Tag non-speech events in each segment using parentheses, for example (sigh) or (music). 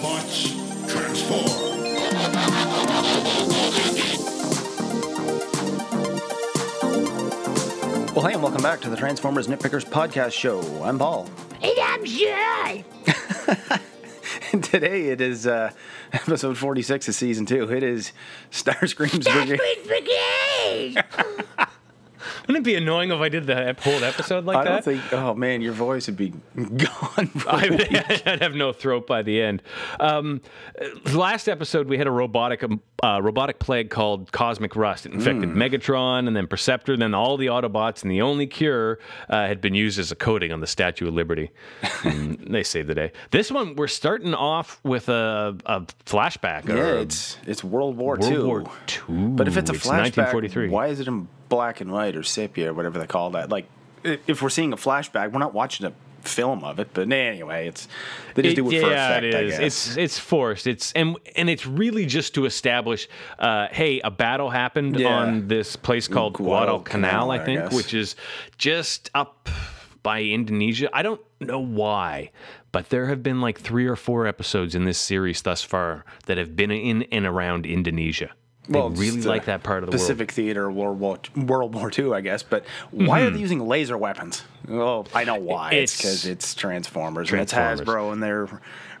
Autobots, transform. Well, hey, and welcome back to the Transformers Nitpickers podcast show. I'm Paul. And I'm shy. (laughs) And today it is uh, episode 46 of season two. It is Starscream's That's Brigade. with (laughs) brigade. Wouldn't it be annoying if I did the whole episode like that? I don't think, oh man, your voice would be (laughs) gone. I would, (laughs) I'd have no throat by the end. Um, last episode, we had a robotic um, uh, robotic plague called Cosmic Rust. It infected Hmm. Megatron and then Perceptor, then all the Autobots, and the only cure uh, had been used as a coating on the Statue of Liberty. (laughs) They saved the day. This one, we're starting off with a, a flashback. yeah, it's it's World War World II. War II. But if it's a flashback, 1943. why is it in black and white or sepia or whatever they call that? Like, if we're seeing a flashback, we're not watching a film of it. But anyway, it's they just do it for yeah, effect. it I guess. It's it's forced. It's and and it's really just to establish, uh, hey, a battle happened Yeah. on this place called Guadalcanal, Guadalcanal, I I think, guess. which is just up by Indonesia. I don't know why, but there have been like three or four episodes in this series thus far that have been in and around Indonesia. They Well, it's really like that part of the Pacific Theater, World War World War II, I guess. But why Mm-hmm. are they using laser weapons? Oh, I know why. It's It's- because it's Transformers. and Transformers. It's Hasbro, and they're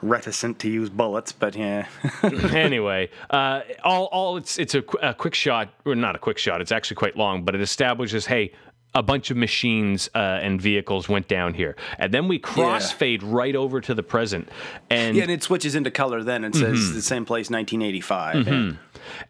reticent to use bullets. But yeah, (laughs) anyway, uh, all all it's it's a, qu- a quick shot, or not a quick shot. It's actually quite long, but it establishes, hey. A bunch of machines uh, and vehicles went down here, and then we crossfade right over to the present, and yeah, and it switches into color. Then it says Mm-hmm. the same place, 1985. Yeah.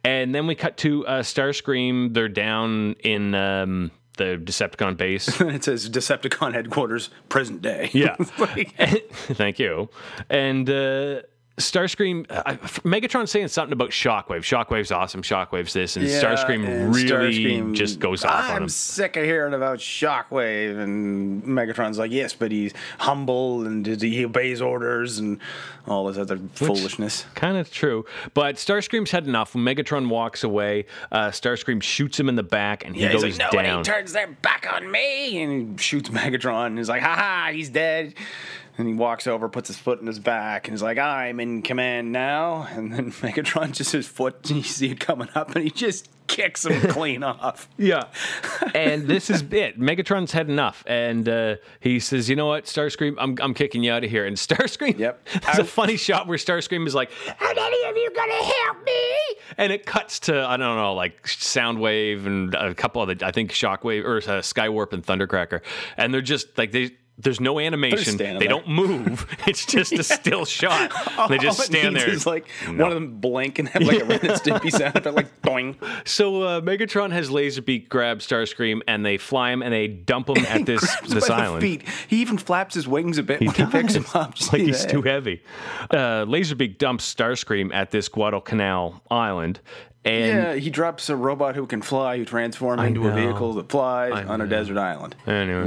and then we cut to uh, Starscream. They're down in um, the Decepticon base. And (laughs) it says Decepticon headquarters, present day. Yeah. (laughs) Like- (laughs) Thank you. And uh, Starscream, uh, Megatron saying something about Shockwave. Shockwave's awesome. Shockwave's this, and Yeah, Starscream and really Starscream, just goes off I'm on him. sick of hearing about Shockwave, and Megatron's like, yes, but he's humble and he obeys orders and all this other foolishness. Kind of true, but Starscream's had enough. When Megatron walks away, uh, Starscream shoots him in the back, and he Yeah, goes he's like, down. nobody turns their back on me, and he shoots Megatron. And he's like, ha ha, he's dead. And he walks over, puts his foot in his back, and he's like, I'm in command now. And then (laughs) Megatron just his foot, and (laughs) you see it coming up, and he just kicks him clean (laughs) off. Yeah. and this is it. Megatron's had enough. And uh, he says, you know what, Starscream, I'm, I'm kicking you out of here. And Starscream, Yep. there's a funny shot where Starscream is like, Are any of you gonna help me? and it cuts to, I don't know, like Soundwave and a couple of the, I think Shockwave or uh, Skywarp and Thundercracker. And they're just like, they, there's no animation. They don't move. (laughs) It's just a (laughs) still shot. they just stand there. Is like one of them blink and have like a Ren and Stimpy sound effect, like (laughs) doing. So uh, Megatron has Laserbeak grab Starscream, and they fly him and they dump him at this this island. feet. He even flaps his wings a bit when he picks him up. Just like he's that. too heavy. Uh, Laserbeak dumps Starscream at this Guadalcanal island, and Yeah, he drops a robot who can fly, who transforms into a vehicle that flies I on a desert island. anyway,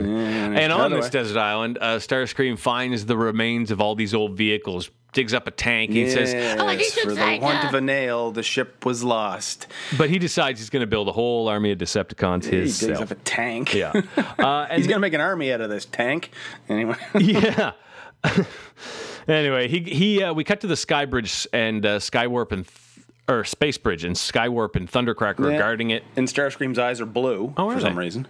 and on this way. desert island, uh, Starscream finds the remains of all these old vehicles, digs up a tank, and he says, Oh, Yes, for the want of a nail, the ship was lost. but he decides he's going to build a whole army of Decepticons He digs himself. up a tank. Yeah, (laughs) uh, and He's gonna make an army out of this tank. Anyway, (laughs) yeah. (laughs) anyway, he he uh, we cut to the Skybridge and uh, Skywarp and th- or Space Bridge and Skywarp and Thundercracker are Yeah. guarding it. and Starscream's eyes are blue Oh, for some reason.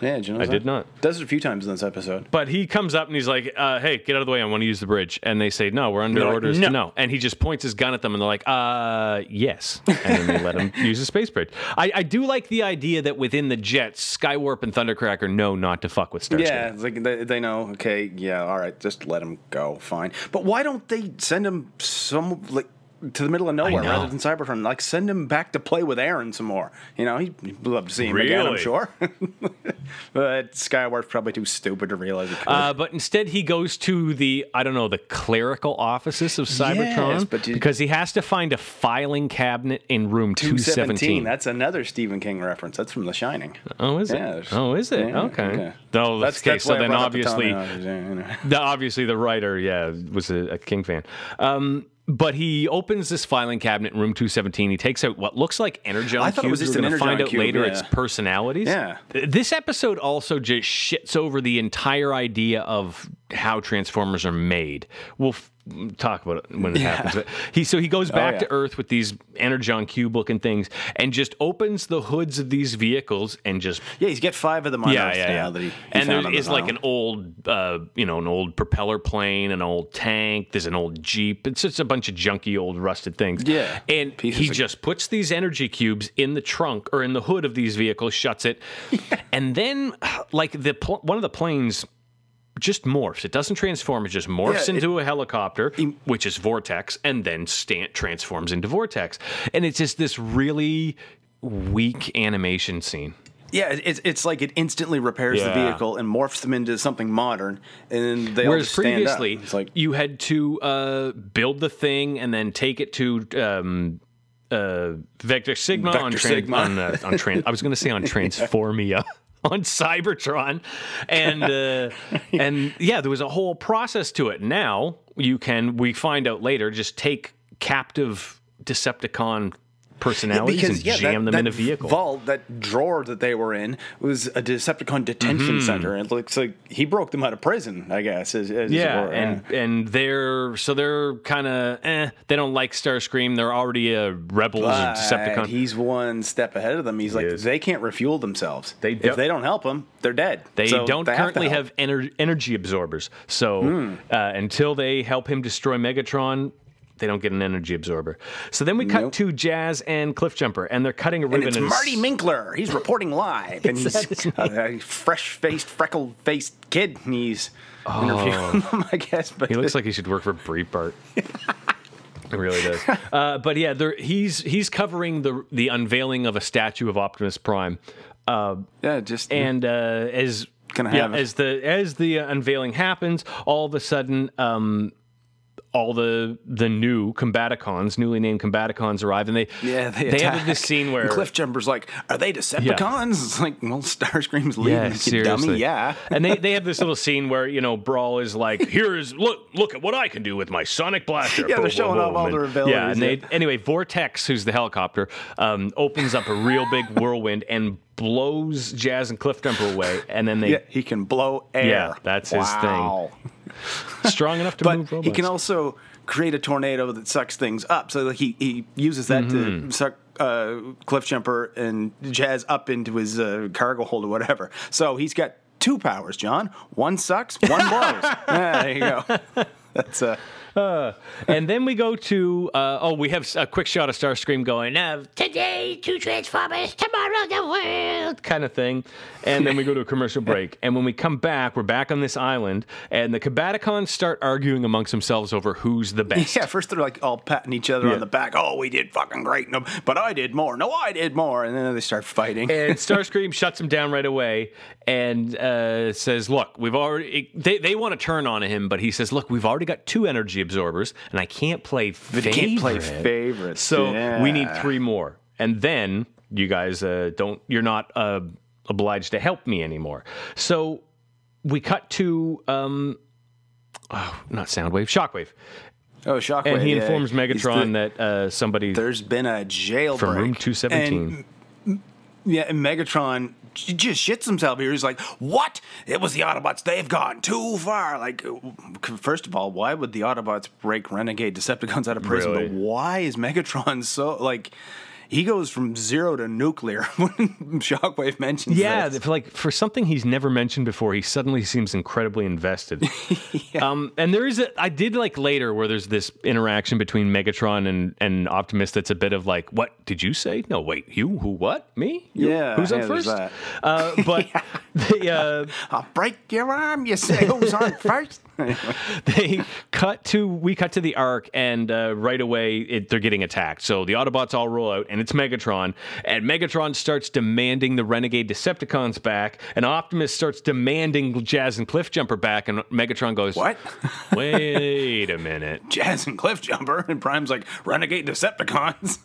Yeah, did you know I that? did not. Does it a few times in this episode. But he comes up and he's like, uh, "Hey, get out of the way! I want to use the bridge." And they say, "No, we're under orders "No." to no." And he just points his gun at them, and they're like, "Uh, yes." And then they let him (laughs) use the space bridge. I, I do like the idea that within the jets, Skywarp and Thundercracker know not to fuck with Starscream. Yeah, it's like they, they know. Okay, yeah, all right, just let him go, fine. But why don't they send him some like to the middle of nowhere rather than Cybertron? Like send him back to play with Aaron some more. You know, he'd, he'd love to see him again. I'm sure. (laughs) but Skywarp's probably too stupid to realize it. Uh, but instead, he goes to the I don't know the clerical offices of Cybertron Yes, but you- because he has to find a filing cabinet in room two 217. That's another Stephen King reference. That's from The Shining. Oh, is it? Yeah, oh, is it? Yeah, okay. okay. No, That's, okay. that's so then brought up the obviously, Tommy Knockers, yeah, you know. (laughs) the, obviously the writer, yeah, was a, a King fan. Um, but he opens this filing cabinet in room 217. He takes out what looks like energon I thought it was cubes. just We're an gonna find energon out cube, later yeah. its personalities. Yeah. Th- This episode also just shits over the entire idea of how Transformers are made. We'll f- talk about it when it happens. But he so he goes back yeah. to Earth with these energon cube looking things and just opens the hoods of these vehicles and just Yeah, he's got five of them on Earth now that he, he and there the like an old, uh, you know, an old propeller plane, an old tank. There's an old jeep. It's just a bunch of junky, old, rusted things. Yeah. and Pieces he just puts these energy cubes in the trunk or in the hood of these vehicles, shuts it, (laughs) and then like the pl- one of the planes. Just morphs. It doesn't transform. It just morphs Yeah, it- into a helicopter, which is Vortex, and then sta- transforms into Vortex. And it's just this really weak animation scene. Yeah, it's it's like it instantly repairs the vehicle and morphs them into something modern, and they all Whereas just stand up. previously, It's like you had to uh, build the thing and then take it to um, uh, Vector Sigma on, Vector tran- Sigma. on, uh, on tran- I was going to say on (laughs) Transformia. (laughs) On Cybertron, and uh, (laughs) and yeah, there was a whole process to it. Now you can, we find out later, just take captive Decepticon personalities and jam that, them in a vehicle. Vault, that drawer that they were in, was a Decepticon detention Mm-hmm. center. It looks like he broke them out of prison, I guess. As, as Yeah, it were. and and they're so they're kind of eh. They don't like Starscream. They're already a rebels But Decepticon. he's one step ahead of them. He's like, they can't refuel themselves. They if they don't help them, they're dead. They So don't they currently. Hmm. have, ener- energy absorbers. So uh, until they help him destroy Megatron, they don't get an energy absorber. So then we cut Nope. to Jazz and Cliffjumper, and they're cutting a ribbon. And it's and Marty Minkler. He's reporting live, and he's a, fresh-faced, freckle-faced kid. And he's interviewing them, (laughs) I guess. But Oh. He looks like he should work for Breitbart. (laughs) It really does. Uh, but yeah, there, he's he's covering the the unveiling of a statue of Optimus Prime. yeah, just and uh, as yeah, as the as the uh, unveiling happens, all of a sudden, um, all the the new Combaticons, newly named Combaticons, arrive, and they Yeah, they, they attack. have this scene where And Cliff Jumper's like, "Are they Decepticons?" It's like, well, Starscream's leaving. yeah, seriously, dummy. Yeah, and they, they have this little scene where you know Brawl is like, "Here's look look at what I can do with my sonic blaster." (laughs) Yeah, they're showing boom, off all And- their abilities, Yeah, and they anyway, Vortex, who's the helicopter, um, opens up a real big (laughs) whirlwind and blows Jazz and Cliff Jumper away, and then they yeah, he can blow air. Yeah, that's his thing. (laughs) strong enough to But move robots. he can also create a tornado that sucks things up. So he he uses that Mm-hmm. to suck uh, Cliff Jumper and Jazz up into his uh, cargo hold or whatever. So he's got two powers, John. One sucks, one blows. (laughs) yeah, there you go. That's uh, (laughs) And then we go to uh, oh, we have a quick shot of Starscream going uh, Today, two Transformers, tomorrow the world. kind of thing, and then we go to a commercial (laughs) break. And when we come back, we're back on this island, and the Combaticons start arguing amongst themselves over who's the best. yeah. First they're like all patting each other Yeah. on the back. Oh, we did fucking great. No, but I did more. No, I did more. And then they start fighting. And (laughs) Starscream shuts him down right away and uh, says, "Look, we've already they, they want to turn on him, but he says, look, we've already got two energy absorbers, and I can't play favorite. can't play favorites. So we need three more, and then you guys uh, don't. You're not uh, obliged to help me anymore. So we cut to um, oh, not Soundwave, Shockwave, oh, Shockwave. and he yeah. informs Megatron the- that uh, somebody there's been a jailbreak from room two seventeen. Yeah, and Megatron just shits himself here. He's like, "What? It was the Autobots. They've gone too far." Like, first of all, why would the Autobots break renegade Decepticons out of prison? Really? But why is Megatron so like? He goes from zero to nuclear (laughs) when Shockwave mentions Yeah, this. for like for something he's never mentioned before, he suddenly seems incredibly invested. (laughs) Um, and there is a I did like later where there's this interaction between Megatron and, and Optimus that's a bit of like, what did you say? No, wait, you who what? Me? You? Yeah, Who's on there's first? Uh, but (laughs) they uh, I'll break your arm. You say who's on first? (laughs) they cut to we cut to the arc and uh, right away it, they're getting attacked so the autobots all roll out and it's megatron and megatron starts demanding the renegade decepticons back and optimus starts demanding jazz and cliffjumper back and megatron goes what? (laughs) wait a minute (laughs) Jazz and Cliffjumper?" And Prime's like renegade Decepticons.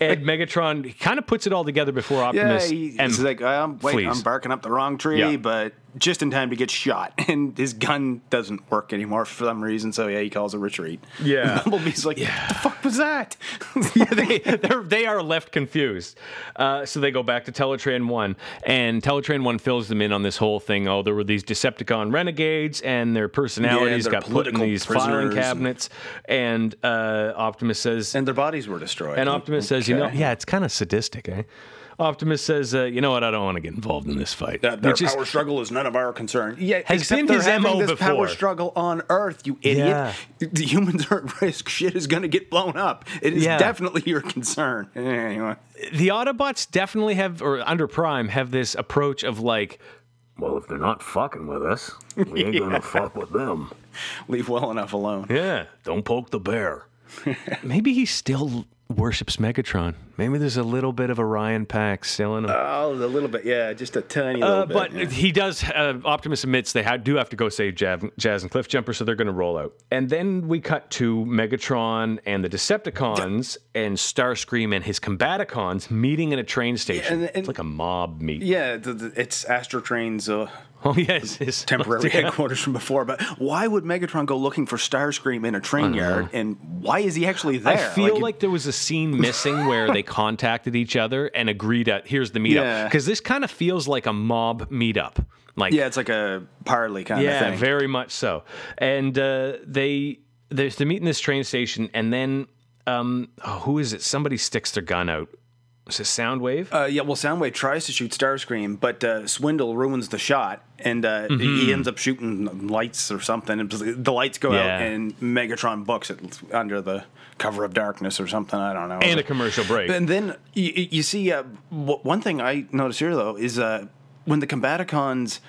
and megatron kind of puts it all together before Yeah, optimus he, and he's like, um, wait, flees. I'm barking up the wrong tree, Yeah. but just in time to get shot, (laughs) and his gun doesn't work anymore for some reason. So yeah, he calls a retreat. Yeah. And (laughs) Bumblebee's like, "What the fuck was that?" (laughs) yeah, they they're, they are left confused. Uh, so they go back to Teletran One, and Teletran One fills them in on this whole thing. Oh, there were these Decepticon renegades, and their personalities they're got put in these filing prisoners and- cabinets. And uh, Optimus says, and their bodies were destroyed. and Optimus says, you know, yeah, it's kind of sadistic, eh? Optimus says, uh, you know what? I don't want to get involved in this fight. That their Which is- power struggle is none of our concern. Yeah, Has except been they're his having MO this power struggle on Earth, you idiot. Yeah. The humans are at risk. (laughs) Shit is going to get blown up. It is Yeah. definitely your concern. (laughs) Anyway, the Autobots definitely have, or under Prime, have this approach of like, well, if they're not fucking with us, we ain't gonna (laughs) fuck with them. leave well enough alone. Yeah, don't poke the bear. Maybe he still worships Megatron. Maybe there's a little bit of Orion Pax still in him. Oh, a little bit, yeah, just a tiny little Uh, bit. but yeah. he does. Uh, Optimus admits they ha- do have to go save Jazz, Jazz and Cliffjumper, so they're going to roll out. And then we cut to Megatron and the Decepticons and Starscream and his Combaticons meeting in a train station. and- and- it's like a mob meet. yeah, it's Astrotrain's uh, Oh (laughs) yes, his temporary Yeah. headquarters from before. But why would Megatron go looking for Starscream in a train yard? And why is he actually there? I feel it- like, there was a scene missing where they (laughs) contacted each other and agreed at here's the meetup Yeah. because this kind of feels like a mob meetup. Like yeah, it's like a parley kind yeah, of thing. Yeah, very much so. And uh, they they meet in this train station, and then um, oh, who is it? Somebody sticks their gun out. Is it Soundwave? Uh, yeah, well, Soundwave tries to shoot Starscream, but uh, Swindle ruins the shot, and uh, Mm-hmm. he ends up shooting lights or something. And the lights go Yeah. out, and Megatron books it under the cover of darkness or something. I don't know. and a commercial break. And then you, you see uh, one thing I notice here though is uh, when the Combaticons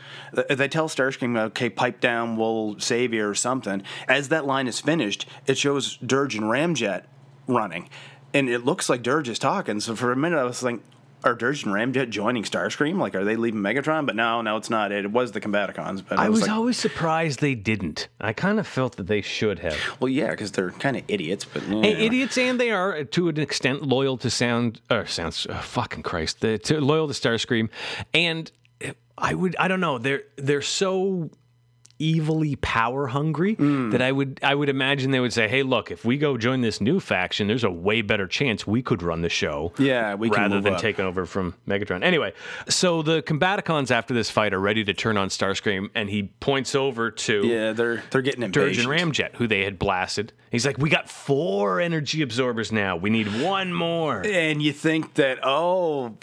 they tell Starscream, "Okay, pipe down, we'll save you" or something. As that line is finished, it shows Dirge and Ramjet running, and it looks like Dirge is talking. So for a minute, I was like. Are Dirge and Ramjet joining Starscream? Like, are they leaving Megatron? But no, no, it's not. It, was the Combaticons. But I was like, always surprised they didn't. I kind of felt that they should have. well, yeah, because they're kind of idiots. But yeah. Hey, idiots, and they are uh, to an extent loyal to sound or sounds. Oh, fucking Christ, the, to, loyal to Starscream, and uh, I would. I don't know. They're they're so evilly power hungry Hmm. that I would I would imagine they would say, "Hey, look, if we go join this new faction, there's a way better chance we could run the show." Yeah, we rather than up. taking over from Megatron. Anyway, so the Combaticons after this fight are ready to turn on Starscream, and he points over to yeah, they're they're getting Dirge impatient. and Ramjet, who they had blasted. He's like, "We got four energy absorbers now. We need one more." And you think that, oh,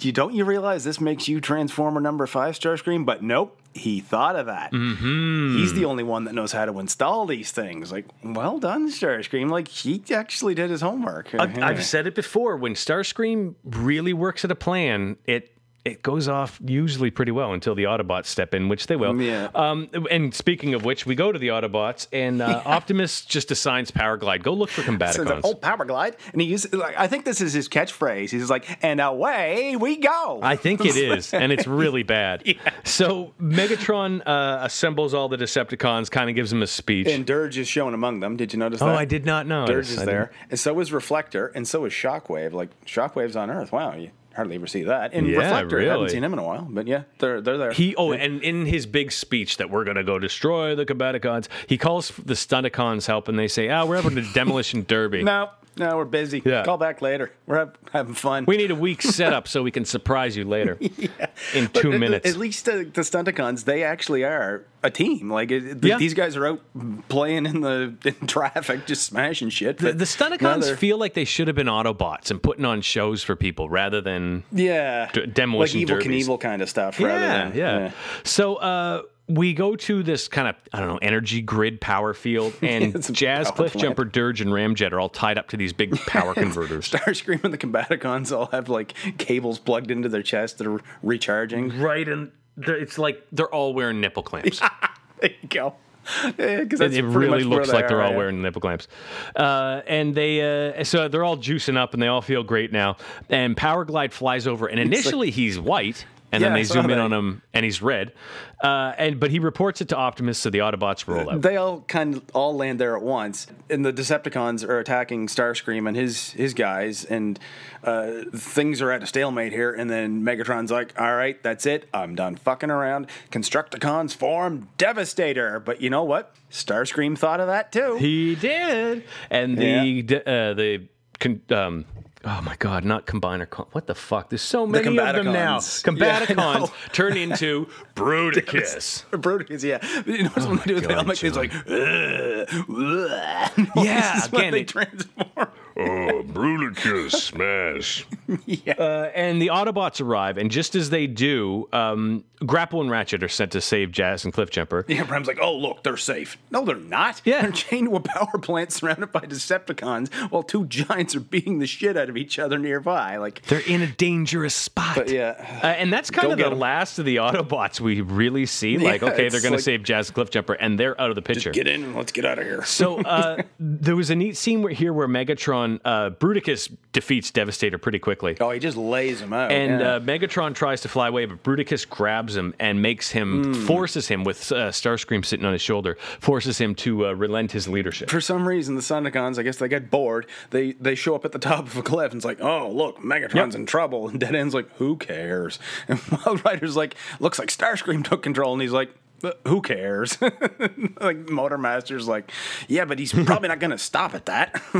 you don't you realize this makes you Transformer number five Starscream? But nope, he thought of that. Mm-hmm. He's the only one that knows how to install these things. Like, well done, Starscream. Like he actually did his homework. I've, I've (laughs) said it before. When Starscream really works at a plan, it it goes off usually pretty well until the Autobots step in, which they will. Yeah. Um, and speaking of which, we go to the Autobots, and uh, Optimus just assigns Powerglide. Go look for (laughs) Combaticons. the old power glide, and he uses like I think this is his catchphrase. He's like, and away we go. I think it (laughs) is, and it's really bad. (laughs) So Megatron uh, assembles all the Decepticons, kind of gives them a speech. and Dirge is shown among them. Did you notice that? oh, that? I did not know. Dirge is there, and so is Reflector, and so is Shockwave. Like Shockwave's on Earth. Wow, you hardly ever see that. And Yeah, Reflector, I haven't seen him in a while, but yeah, they're they're there. He oh, and in his big speech that we're gonna go destroy the Combaticons, he calls the Stunticons help, and they say, "Ah, we're having a demolition derby. (laughs) no, no, we're busy. Yeah. Call back later. We're have, having fun. We need a week (laughs) setup so we can surprise you later (laughs) yeah. in two But minutes." At least the, the Stunticons, they actually are a team. Like it, Yeah. these guys are out playing in the in (laughs) traffic, just smashing shit. the, the Stunticons feel like they should have been Autobots and putting on shows for people rather than yeah, D- demolition like evil derbies. Knievel kind of stuff. rather yeah, than, yeah. So uh, we go to this kind of I don't know energy grid power field, (laughs) and Jazz, power Cliffjumper, Dirge, and Ramjet are all tied up to these big (laughs) power converters. Starscream and the Combaticons all have like cables plugged into their chest that are recharging. right, and it's like they're all wearing nipple clamps. (laughs) There you go. Because It, it really looks like they're all wearing nipple clamps. Uh, and they, uh, so they're all juicing up and they all feel great now. And Powerglide flies over, and initially he's white. And then Yeah, I they zoom in that. on him, and he's red. Uh, and but he reports it to Optimus, so the Autobots roll out. They all kind of all land there at once, and the Decepticons are attacking Starscream and his his guys, and uh, things are at a stalemate here. And then Megatron's like, "All right, that's it. I'm done fucking around. Constructicons form Devastator." But you know what? Starscream thought of that too. He did, and the d uh, the con- um. Oh my God! Not combiner. Con- what the fuck? There's so many of them now. Combaticons. (laughs) Yeah, I Combaticons know. turn into (laughs) Bruticus. Bruticus, yeah. You know what's when they do all God, make things John. like, "Ugh, ugh." (laughs) Yeah, This is when again, they transform. Oh, Bruticus smash. (laughs) Uh, and the Autobots arrive, and just as they do, um, Grapple and Ratchet are sent to save Jazz and Cliffjumper. Yeah, Bram's like, oh, look, they're safe. No, they're not. Yeah. They're chained to a power plant surrounded by Decepticons while two giants are beating the shit out of each other nearby. Like, They're in a dangerous spot. but yeah. Uh, and that's kind Go of the the 'em. last of the Autobots we really see. (laughs) Like, Yeah, okay, they're it's going to save Jazz and Cliffjumper, and they're out of the picture. Get in and let's get out of here. So uh, (laughs) there was a neat scene where, here where Megatron, uh, Bruticus defeats Devastator pretty quickly. Oh, he just lays him out. And yeah. uh, Megatron tries to fly away, but Bruticus grabs him and makes him, Hmm. forces him with uh, Starscream sitting on his shoulder, forces him to uh, relent his leadership. for some reason, the Stunticons, I guess they get bored. They they show up at the top of a cliff and it's like, oh, look, Megatron's Yep. in trouble. And Dead End's like, who cares? (laughs) And Wild Rider's like, looks like Starscream took control. And he's like, "Uh, who cares? (laughs) like Motor Master's like, yeah, but he's probably not going to stop at that. (laughs)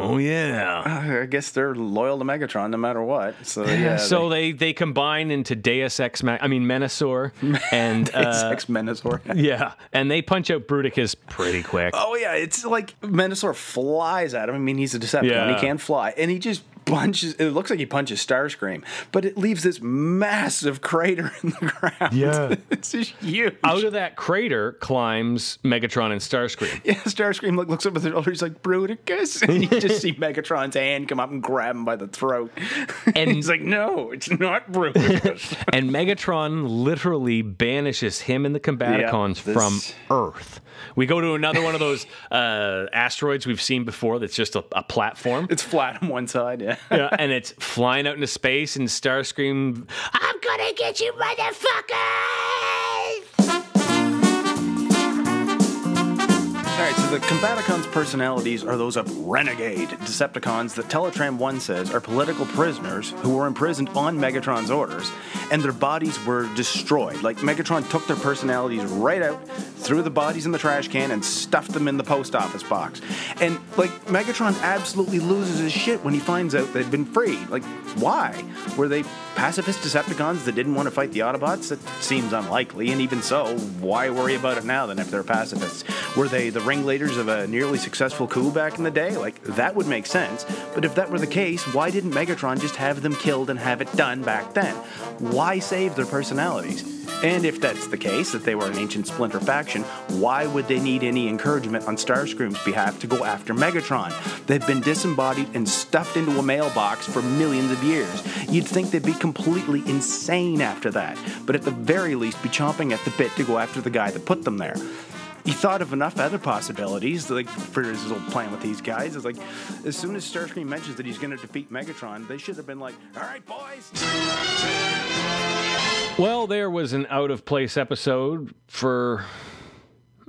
Oh yeah. I guess they're loyal to Megatron no matter what. So yeah, so they, they combine into Deus Ex, Ma- I mean Menasor, (laughs) and they, uh, Menasor. yeah, and they punch out Bruticus pretty quick. Oh yeah, it's like Menasor flies at him. I mean, he's a Decepticon; Yeah. he can't fly, and he just punches. It looks like he punches Starscream, but it leaves this massive crater in the ground. Yeah. (laughs) it's just huge. Out of that crater climbs Megatron and Starscream. (laughs) yeah, Starscream like, looks up at the shoulder. He's like Bruticus, (laughs) and you just see Megatron's hand come up and grab him by the throat. And- And he's like, "No, it's not Bruticus." And Megatron literally banishes him and the Combaticons Yeah, this- from Earth. We go to another one of those uh, asteroids we've seen before that's just a, a platform. it's flat on one side. Yeah. Yeah, and it's flying out into space, and Starscream I'm gonna get you, motherfuckers! All right, so the Combaticons' personalities are those of renegade Decepticons that Teletran 1 says are political prisoners who were imprisoned on Megatron's orders, and their bodies were destroyed. Like, Megatron took their personalities right out, threw the bodies in the trash can, and stuffed them in the post office box. And, like, Megatron absolutely loses his shit when he finds out they've been freed. Like, why? Were they pacifist Decepticons that didn't want to fight the Autobots? That seems unlikely, and even so, why worry about it now then if they're pacifists? Were they the ringleaders of a nearly successful coup back in the day? Like, that would make sense. But if that were the case, why didn't Megatron just have them killed and have it done back then? Why save their personalities? And if that's the case, that they were an ancient splinter faction, why would they need any encouragement on Starscream's behalf to go after Megatron? They've been disembodied and stuffed into a mailbox for millions of years. You'd think they'd be completely insane after that, but at the very least be chomping at the bit to go after the guy that put them there. He thought of enough other possibilities, like for his little plan with these guys. It's like, as soon as Starscream mentions that he's going to defeat Megatron, they should have been like, "All right, boys." Well, there was an out of place episode for.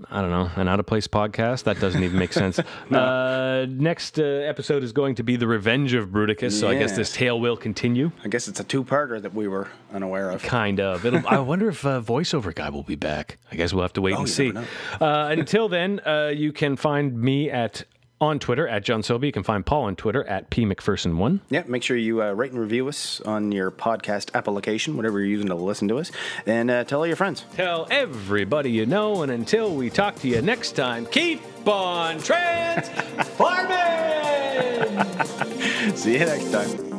I don't know, an out of place podcast? That doesn't even make sense. (laughs) uh, next uh, episode is going to be The Revenge of Bruticus, so I guess this tale will continue. I guess it's a two-parter that we were unaware of. Kind of. It'll, I wonder if uh, voiceover guy will be back. I guess we'll have to wait and see. Uh, until then, uh, you can find me at on Twitter at John Sobey. You can find Paul on Twitter at P McPherson1. Yeah, make sure you uh, rate and review us on your podcast application, whatever you're using to listen to us, and uh, tell all your friends. Tell everybody you know, and until we talk to you next time, keep on transforming! (laughs) (laughs) See you next time.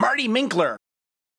Marty Minkler.